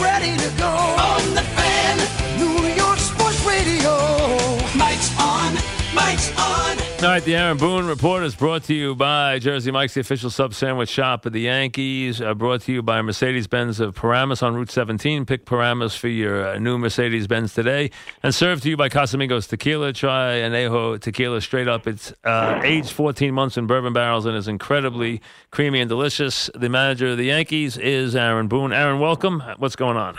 ready to go. Right, the Aaron Boone Report is brought to you by Jersey Mike's, the official sub sandwich shop of the Yankees. Uh, brought to you by Mercedes Benz of Paramus on Route 17. Pick Paramus for your uh, new Mercedes Benz today. And served to you by Casamigos Tequila. Try Anejo Tequila straight up. It's uh, aged 14 months in bourbon barrels and is incredibly creamy and delicious. The manager of the Yankees is Aaron Boone. Aaron, welcome. What's going on?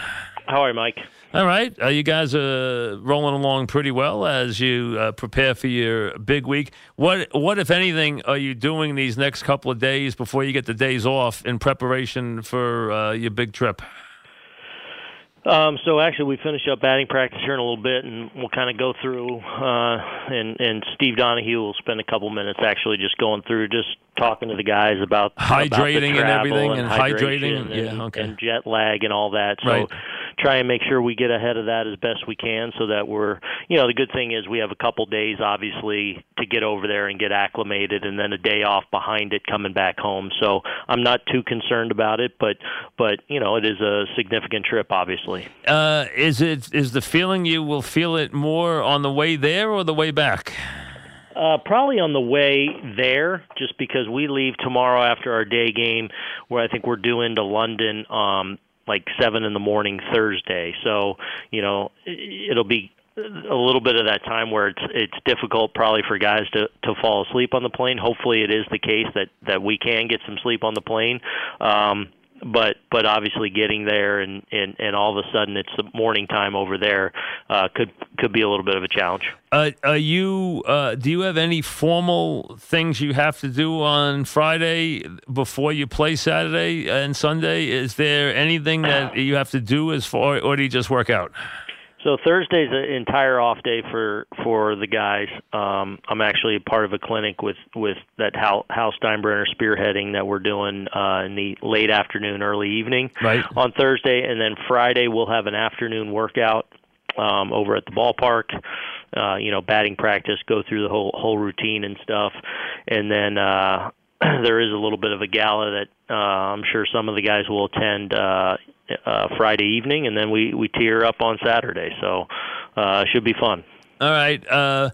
How are you, Mike? All right. Uh, you guys are rolling along pretty well as you uh, prepare for your big week. What, what, if anything, are you doing these next couple of days before you get the days off in preparation for uh, your big trip? Um, so actually, we finish up batting practice here in a little bit, and we'll kind of go through. Uh, and and Steve Donohue will spend a couple minutes actually just going through, just talking to the guys about hydrating about and everything, and, and hydrating. and, yeah, okay. and jet lag and all that. So Right. try and make sure we get ahead of that as best we can, so that we're you know the good thing is we have a couple days obviously to get over there and get acclimated, and then a day off behind it coming back home. So I'm not too concerned about it, but but you know it is a significant trip, obviously. Uh, is it is the feeling you will feel it more on the way there or the way back? Uh, probably on the way there, just because we leave tomorrow after our day game, where I think we're due into London um, like seven in the morning Thursday. So you know it'll be a little bit of that time where it's it's difficult probably for guys to to fall asleep on the plane. Hopefully, it is the case that that we can get some sleep on the plane. Um, but but obviously getting there and, and and all of a sudden it's the morning time over there uh, could could be a little bit of a challenge. Uh, are you? Uh, do you have any formal things you have to do on Friday before you play Saturday and Sunday? Is there anything that you have to do as far, or do you just work out? So Thursday's an entire off day for for the guys. Um, I'm actually part of a clinic with with that Hal, Hal Steinbrenner spearheading that we're doing uh, in the late afternoon, early evening Right. on Thursday, and then Friday we'll have an afternoon workout um, over at the ballpark. Uh, you know, batting practice, go through the whole whole routine and stuff, and then uh, there is a little bit of a gala that uh, I'm sure some of the guys will attend uh, uh, Friday evening, and then we we tear up on Saturday. So uh, should be fun. All right. Uh,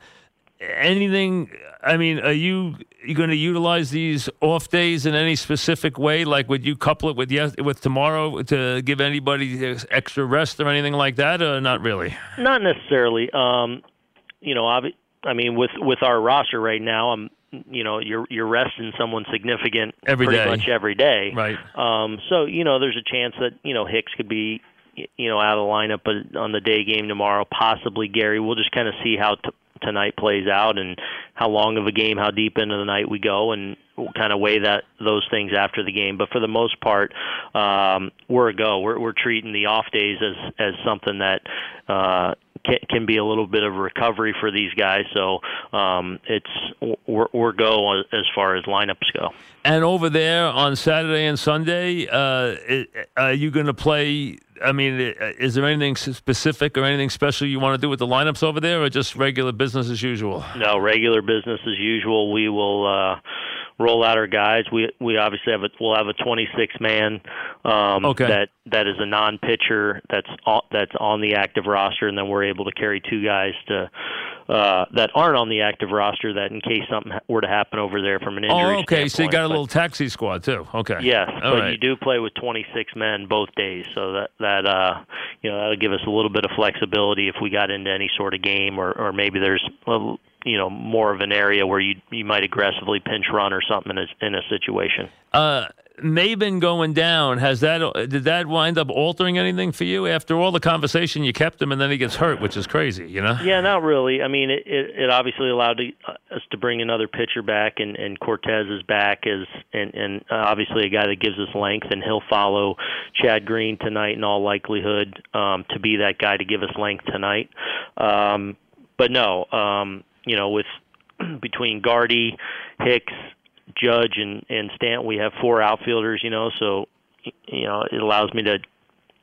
anything? I mean, are you you going to utilize these off days in any specific way? Like, would you couple it with yes with tomorrow to give anybody extra rest or anything like that, or not really? Not necessarily. Um, you know, obvi- I mean, with with our roster right now, I'm you know you're you're resting someone significant Every pretty day. much every day. Right. Um, so you know, there's a chance that you know Hicks could be you know out of the lineup, on the day game tomorrow, possibly Gary. We'll just kind of see how t- tonight plays out and how long of a game, how deep into the night we go, and we'll kind of weigh that those things after the game. But for the most part, um, we're a go. We're we're treating the off days as as something that. Uh, can, can be a little bit of recovery for these guys, so um, it's we're, we're go as far as lineups go. And over there on Saturday and Sunday, uh, are you going to play? I mean, is there anything specific or anything special you want to do with the lineups over there, or just regular business as usual? No, regular business as usual. We will uh, roll out our guys. We we obviously have a we'll have a 26 man um, Okay. that that is a non pitcher that's on, that's on the active roster, and then we're able to carry two guys to uh, that aren't on the active roster that in case something were to happen over there from an injury. Oh, okay. So you got a little taxi squad too. Okay. Yes, All but right. you do play with 26 men both days, so that that uh, you know that'll give us a little bit of flexibility if we got into any sort of game, or or maybe there's a, you know more of an area where you you might aggressively pinch run or something in a, in a situation. Uh, Maybin going down has that did that wind up altering anything for you after all the conversation? You kept him, and then he gets hurt, which is crazy, you know. Yeah, not really. I mean, it it, it obviously allowed to, uh, us to bring another pitcher back, and and Cortes is back as and and uh, obviously a guy that gives us length, and he'll follow Chad Green tonight in all likelihood um, to be that guy to give us length tonight. Um, but no, um, you know, with between Gardy, Hicks, Judge, and and Stanton, we have four outfielders. You know, so you know it allows me to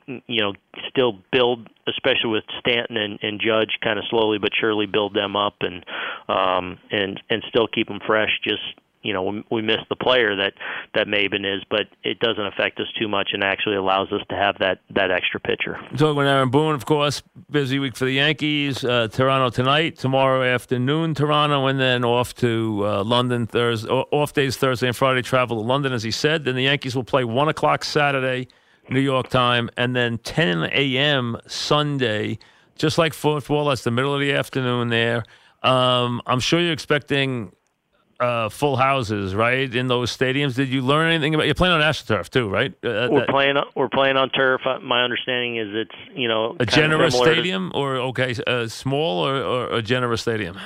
you know still build, especially with Stanton and, and Judge, kind of slowly but surely build them up and um, and and still keep them fresh. Just you know we, we miss the player that that Maybin is, but it doesn't affect us too much, and actually allows us to have that that extra pitcher. Talking Aaron Boone, of course. Busy week for the Yankees. Uh, Toronto tonight, tomorrow afternoon, Toronto, and then off to uh, London Thursday. Off days Thursday and Friday. Travel to London, as he said. Then the Yankees will play one o'clock Saturday, New York time, and then 10 a.m. Sunday. Just like football, that's the middle of the afternoon there. Um, I'm sure you're expecting uh, full houses, right? In those stadiums, did you learn anything about? You're playing on AstroTurf too, right? Uh, We're that- playing we're playing on turf. Uh, My understanding is it's you know a generous similar to- stadium, or okay, uh, small or, or a generous stadium?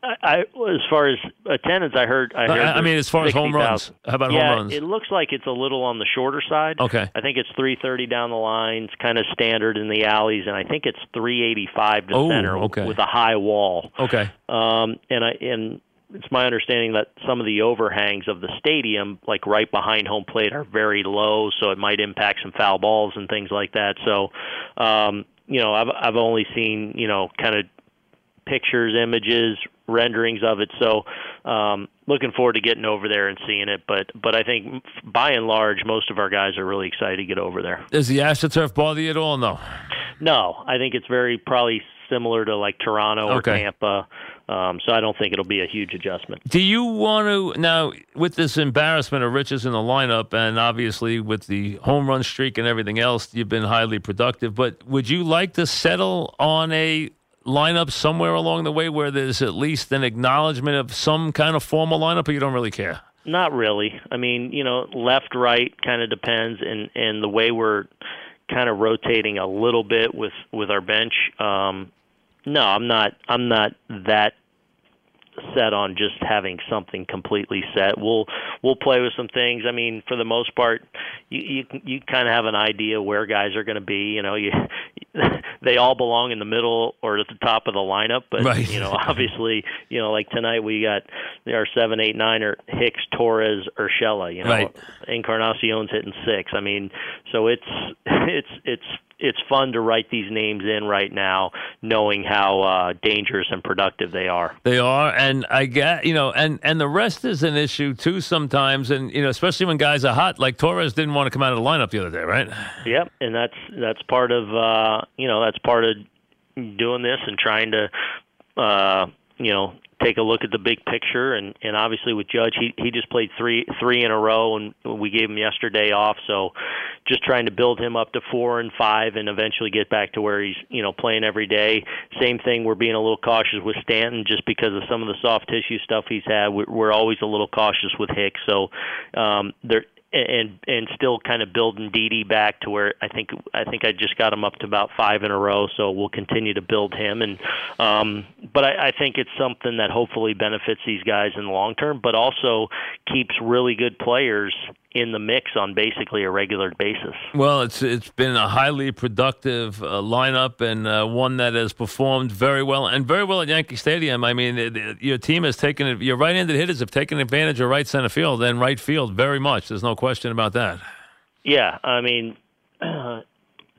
I, I as far as attendance, I heard. I, heard I, mean, as far as home 60,000. runs, how about yeah, home runs? it looks like it's a little on the shorter side. Okay. I think it's 330 down the lines, kind of standard in the alleys, and I think it's 385 to Oh, center okay. with a high wall. okay, Um, and I and it's my understanding that some of the overhangs of the stadium, like right behind home plate, are very low, so it might impact some foul balls and things like that. So, um, you know, I've I've only seen you know kind of pictures, images, renderings of it. So, um, looking forward to getting over there and seeing it. But but I think by and large, most of our guys are really excited to get over there. does the AstroTurf bother you at all? No. No, I think it's very probably similar to like Toronto or Okay. Tampa. Um, so I don't think it'll be a huge adjustment. Do you want to now with this embarrassment of riches in the lineup, and obviously with the home run streak and everything else, you've been highly productive. But would you like to settle on a lineup somewhere along the way where there's at least an acknowledgement of some kind of formal lineup, or you don't really care? Not really. I mean, you know, left right kind of depends, and and the way we're kind of rotating a little bit with with our bench. Um, no, I'm not. I'm not that set on just having something completely set. We'll we'll play with some things. I mean, for the most part, you you you kind of have an idea where guys are going to be. You know, you they all belong in the middle or at the top of the lineup. But Right. you know, obviously, you know, like tonight we got our seven, eight, nine are Hicks, Torres, Urshela. You know, Right. Encarnacion's hitting six. I mean, so it's it's it's it's fun to write these names in right now, knowing how uh, dangerous and productive they are. They are, and I get you know, and and the rest is an issue too sometimes, and you know, especially when guys are hot. Like Torres didn't want to come out of the lineup the other day, right? Yep, and that's that's part of uh, you know that's part of doing this and trying to uh, you know take a look at the big picture and and obviously with Judge he he just played three three in a row and we gave him yesterday off so just trying to build him up to four and five and eventually get back to where he's you know playing every day. Same thing we're being a little cautious with Stanton just because of some of the soft tissue stuff he's had. We're, we're always a little cautious with Hicks so um there and and still kind of building Didi back to where I think I think I just got him up to about five in a row. So we'll continue to build him, and um, but I, I think it's something that hopefully benefits these guys in the long term, but also keeps really good players in the mix on basically a regular basis. Well, it's it's been a highly productive uh, lineup and uh, one that has performed very well and very well at Yankee Stadium. I mean, it, it- your team has taken it- your right-handed hitters have taken advantage of right center field and right field very much. There's no question about that. Yeah, I mean,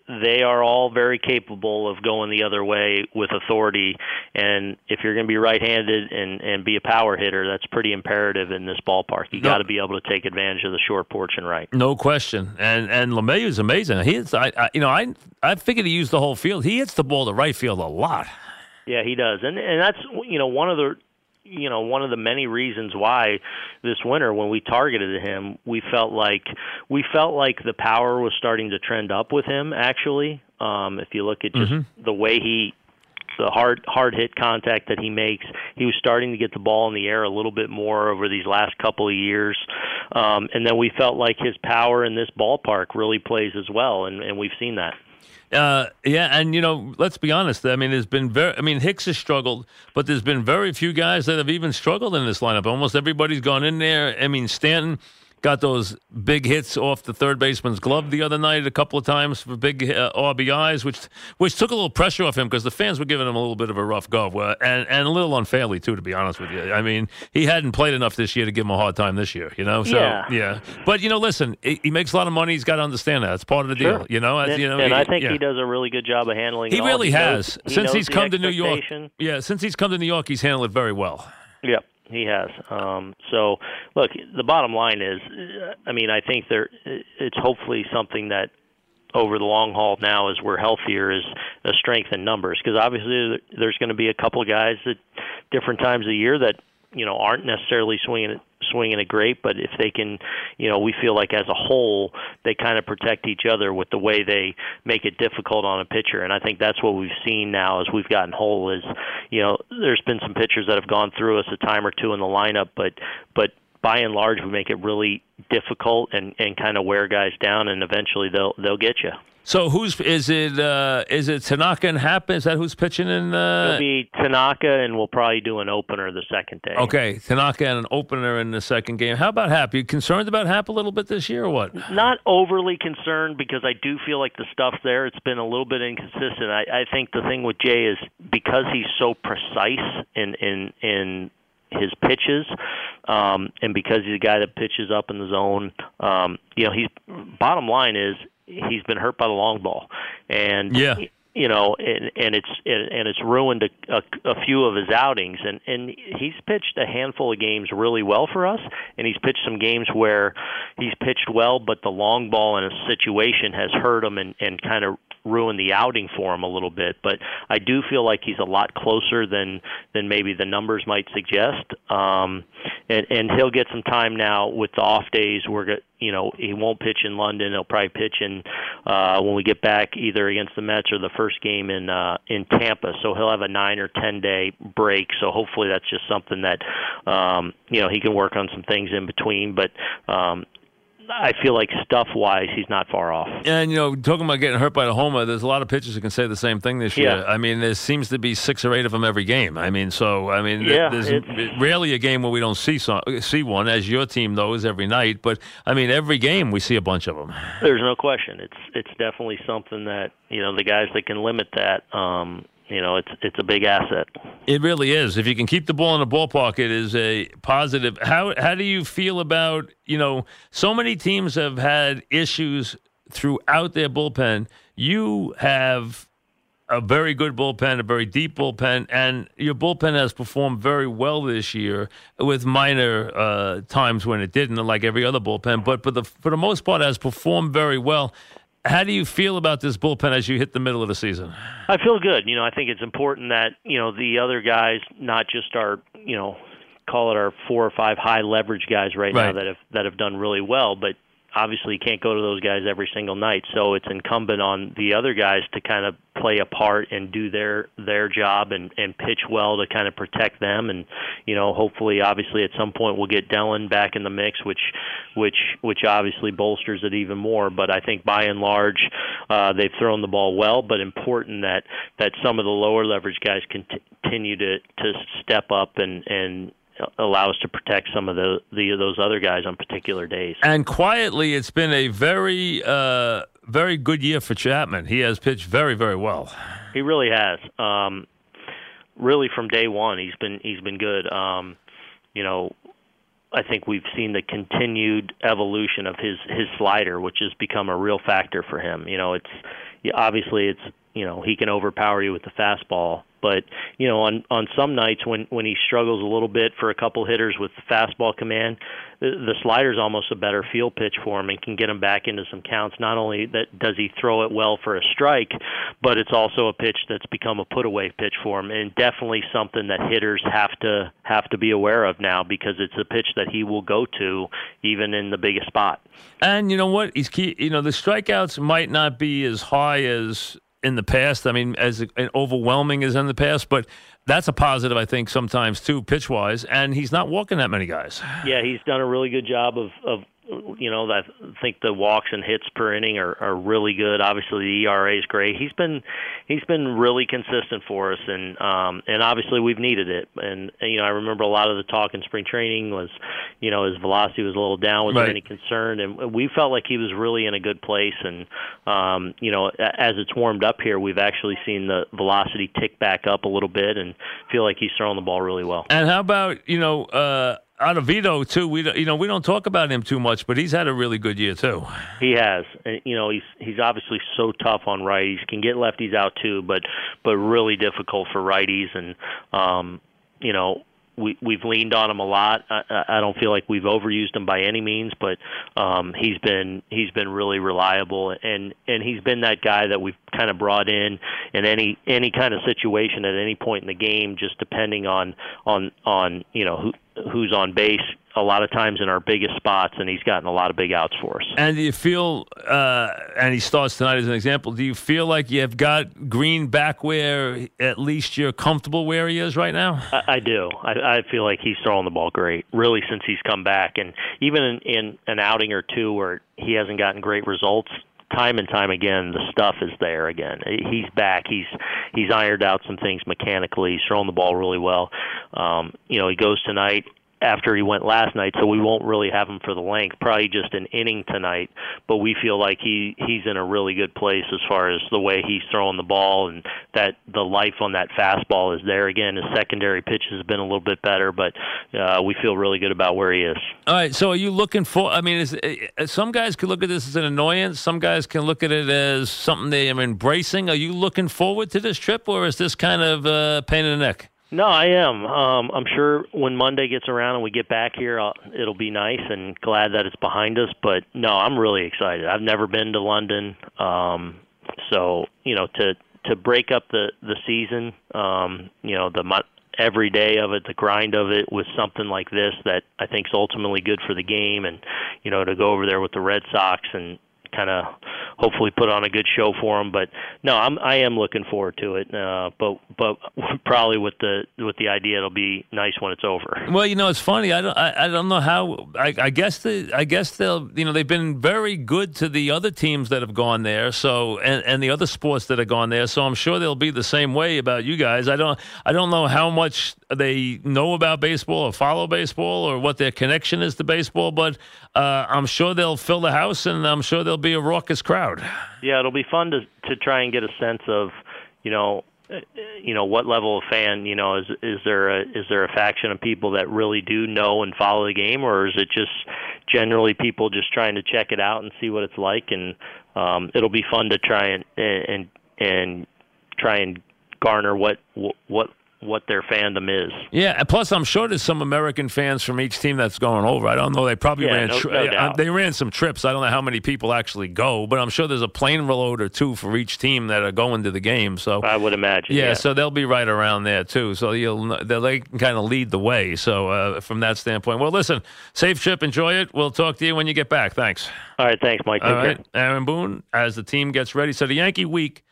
they are all very capable of going the other way with authority. And if you're going to be right-handed and and be a power hitter, that's pretty imperative in this ballpark. You No. got to be able to take advantage of the short porch and right. No question. And and LeMahieu is amazing. He hits, I, I you know I I figured he used the whole field. He hits the ball to right field a lot. Yeah, he does, and and that's you know one of the you know one of the many reasons why this winter when we targeted him we felt like we felt like the power was starting to trend up with him actually um if you look at just the way he the hard hard hit contact that he makes. He was starting to get the ball in the air a little bit more over these last couple of years, um, and then we felt like his power in this ballpark really plays as well, and, and we've seen that. Uh, yeah, and you know, let's be honest. I mean, there's been very. I mean, Hicks has struggled, but there's been very few guys that have even struggled in this lineup. Almost everybody's gone in there. I mean, Stanton got those big hits off the third baseman's glove the other night a couple of times for big uh, RBIs, which which took a little pressure off him because the fans were giving him a little bit of a rough go, uh, and and a little unfairly too, to be honest with you. I mean, he hadn't played enough this year to give him a hard time this year, you know. So Yeah. yeah. But you know, listen, he, he makes a lot of money. He's got to understand that. It's part of the Sure. deal, you know. And, you know, and he- I think yeah. he does a really good job of handling. He really knows- has he since knows he's come to New York. Yeah, since he's come to New York, he's handled it very well. Yep, he has. Um, so, look, the bottom line is, I mean, I think there, it's hopefully something that over the long haul now, as we're healthier, is a strength in numbers. Because obviously, there's going to be a couple guys at different times of the year that you know aren't necessarily swinging it swinging it great but if they can you know we feel like as a whole they kind of protect each other with the way they make it difficult on a pitcher. And I think that's what we've seen now as we've gotten whole is you know there's been some pitchers that have gone through us a time or two in the lineup but but by and large we make it really difficult and and kind of wear guys down and eventually they'll they'll get you So who's is it? Uh, is it Tanaka and Happ? Is that who's pitching in? It'll Uh, be Tanaka and we'll probably do an opener the second day okay, Tanaka and an opener in the second game. How about Happ? You concerned about Happ a little bit this year, or what? not overly concerned because I do feel like the stuff's there. It's been a little bit inconsistent. I, I think the thing with Jay is because he's so precise in in in his pitches, um, and because he's a guy that pitches up in the zone. Um, you know, he's bottom line is he's been hurt by the long ball, and Yeah. you know, and, and it's and it's ruined a, a, a few of his outings, and and he's pitched a handful of games really well for us, and he's pitched some games where he's pitched well, but the long ball in a situation has hurt him and and kind of ruined the outing for him a little bit. But I do feel like he's a lot closer than than maybe the numbers might suggest, um, and and he'll get some time now with the off days. We're go- you know he won't pitch in London. He'll probably pitch in uh, when we get back either against the Mets or the first game in uh, in Tampa. So he'll have a nine or ten day break. So hopefully that's just something that um, you know he can work on some things in between. But um, I feel like stuff wise he's not far off. And you know, talking about getting hurt by the homer, there's a lot of pitchers who can say the same thing this year. Yeah. I mean, there seems to be six or eight of them every game. I mean, so I mean, Yeah, there's rarely a game where we don't see some, see one, as your team knows every night. But I mean, every game we see a bunch of them. There's no question. It's it's definitely something that you know the guys that can limit that. Um, you know, it's it's a big asset. It really is. If you can keep the ball in the ballpark, it is a positive. How how do you feel about you know so many teams have had issues throughout their bullpen. You have a very good bullpen, a very deep bullpen, and your bullpen has performed very well this year with minor uh, times when it didn't, like every other bullpen. But for the for the most part, has performed very well. How do you feel about this bullpen as you hit the middle of the season? I feel good. You know, I think it's important that you know the other guys, not just our you know, call it our four or five high leverage guys right, now that have that have done really well, but obviously you can't go to those guys every single night. So it's incumbent on the other guys to kind of play a part and do their their job and and pitch well to kind of protect them. And you know hopefully obviously at some point we'll get Dellin back in the mix which which which obviously bolsters it even more. But I think by and large uh they've thrown the ball well. But important that that some of the lower leverage guys continue to to step up and and allow us to protect some of the, the those other guys on particular days. And quietly, it's been a very, uh, very good year for Chapman. He has pitched very, very well. He really has. Um, really, from day one, he's been he's been good. Um, you know, I think we've seen the continued evolution of his his slider, which has become a real factor for him. You know, it's obviously it's you know he can overpower you with the fastball, but you know on on some nights when when he struggles a little bit for a couple hitters with the fastball command, the, the slider's almost a better field pitch for him and can get him back into some counts. Not only that does he throw it well for a strike, but it's also a pitch that's become a put away pitch for him, and definitely something that hitters have to have to be aware of now because it's a pitch that he will go to even in the biggest spot. And you know what? He's key. You know the strikeouts might not be as high as in the past. I mean, as overwhelming as in the past, but that's a positive, I think, sometimes too, pitch wise. And he's not walking that many guys. Yeah, he's done a really good job of of you know, I think the walks and hits per inning are, are really good. Obviously, the ERA is great. He's been he's been really consistent for us, and um, and obviously we've needed it. And, and you know, I remember a lot of the talk in spring training was, you know, his velocity was a little down. Was Right. there any concern? And we felt like he was really in a good place. And um, you know, as it's warmed up here, we've actually seen the velocity tick back up a little bit, and feel like he's throwing the ball really well. And how about you know uh, Ottavino too? We you know we don't talk about him too much, but he's had a really good year too. He has, you know, he's he's obviously so tough on righties. Can get lefties out too, but but really difficult for righties. And um, you know, we we've leaned on him a lot. I, I don't feel like we've overused him by any means, but um, he's been he's been really reliable, and and he's been that guy that we've kind of brought in in any any kind of situation at any point in the game, just depending on on on you know who who's on base. A lot of times in our biggest spots, and he's gotten a lot of big outs for us. And do you feel, uh, and he starts tonight as an example, do you feel like you've got Green back where at least you're comfortable where he is right now? I, I do. I, I feel like he's throwing the ball great, really, since he's come back, and even in, in an outing or two where he hasn't gotten great results. Time and time again, the stuff is there again. He's back. He's he's ironed out some things mechanically. He's throwing the ball really well. Um, you know, he goes tonight after he went last night, so we won't really have him for the length. Probably just an inning tonight, but we feel like he he's in a really good place as far as the way he's throwing the ball and that the life on that fastball is there again. His secondary pitch has been a little bit better, but uh, we feel really good about where he is. All right, so are you looking for? I mean, is, uh, some guys could look at this as an annoyance. Some guys can look at it as something they are embracing. Are you looking forward to this trip, or is this kind of uh, pain in the neck? No, I am. Um, I'm sure when Monday gets around and we get back here, I'll, it'll be nice and glad that it's behind us. But no, I'm really excited. I've never been to London, um, so you know to to break up the the season, um, you know the every day of it, the grind of it, with something like this that I think is ultimately good for the game, and you know to go over there with the Red Sox and kind of hopefully put on a good show for them. But no, I'm I am looking forward to it. Uh, but but probably with the with the idea it'll be nice when it's over. Well, you know, it's funny. I don't. I, I don't know how. I, I guess the. I guess they'll. You know, they've been very good to the other teams that have gone there. So and and the other sports that have gone there. So I'm sure they'll be the same way about you guys. I don't. I don't know how much they know about baseball or follow baseball or what their connection is to baseball, but uh, I'm sure they'll fill the house and I'm sure there'll be a raucous crowd. Yeah, it'll be fun to to try and get a sense of, you know, uh, you know what level of fan, you know, is is there a is there a faction of people that really do know and follow the game, or is it just generally people just trying to check it out and see what it's like? And um, it'll be fun to try and and and try and garner what what what their fandom is. Yeah, and plus I'm sure there's some American fans from each team that's going over. I don't know. They probably Yeah, ran. no- tri- no uh, doubt. they ran some trips. I don't know how many people actually go, but I'm sure there's a plane load or two for each team that are going to the game. So I would imagine. yeah, Yeah. so they'll be right around there too. So you'll they'll they can kind of lead the way. So uh, from that standpoint, well, listen, safe trip, enjoy it. We'll talk to you when you get back. Thanks. All right. Thanks, Mike. Take All care. Aaron Boone, as the team gets ready. So the Yankee week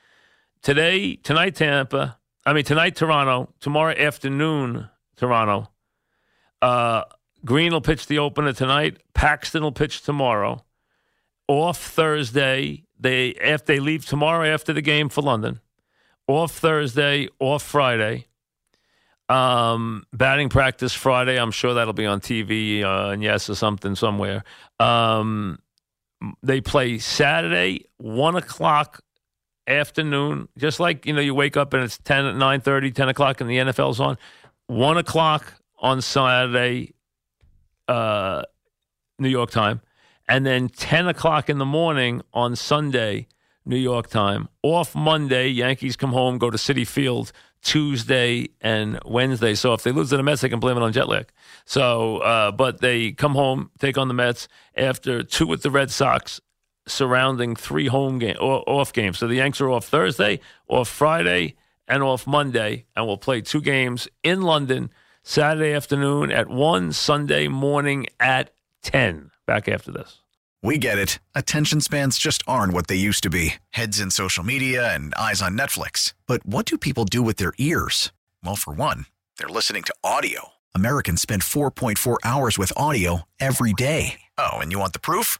today, tonight, Tampa. I mean, tonight, Toronto. Tomorrow afternoon, Toronto. Uh, Green will pitch the opener tonight. Paxton will pitch tomorrow. Off Thursday. They if they leave tomorrow after the game for London. Off Thursday. Off Friday. Um, batting practice Friday. I'm sure that'll be on TV uh, and yes or something somewhere. Um, they play Saturday, one o'clock afternoon, just like you know, you wake up and it's 10 at 9 10 o'clock and the NFL's on. One o'clock on Saturday, uh, New York time, and then 10 o'clock in the morning on Sunday, New York time. Off Monday, Yankees come home, go to Citi Field Tuesday and Wednesday. So if they lose to the Mets, they can blame it on jet lag. So, uh, but they come home, take on the Mets after two with the Red Sox, surrounding three home game or off games. So the Yanks are off Thursday, off Friday, and off Monday, and we'll play two games in London Saturday afternoon at one, Sunday morning at ten. Back after this. We get it. Attention spans just aren't what they used to be heads in social media and eyes on Netflix. But what do people do with their ears? Well, for one, they're listening to audio. Americans spend 4.4 hours with audio every day. Oh, and you want the proof?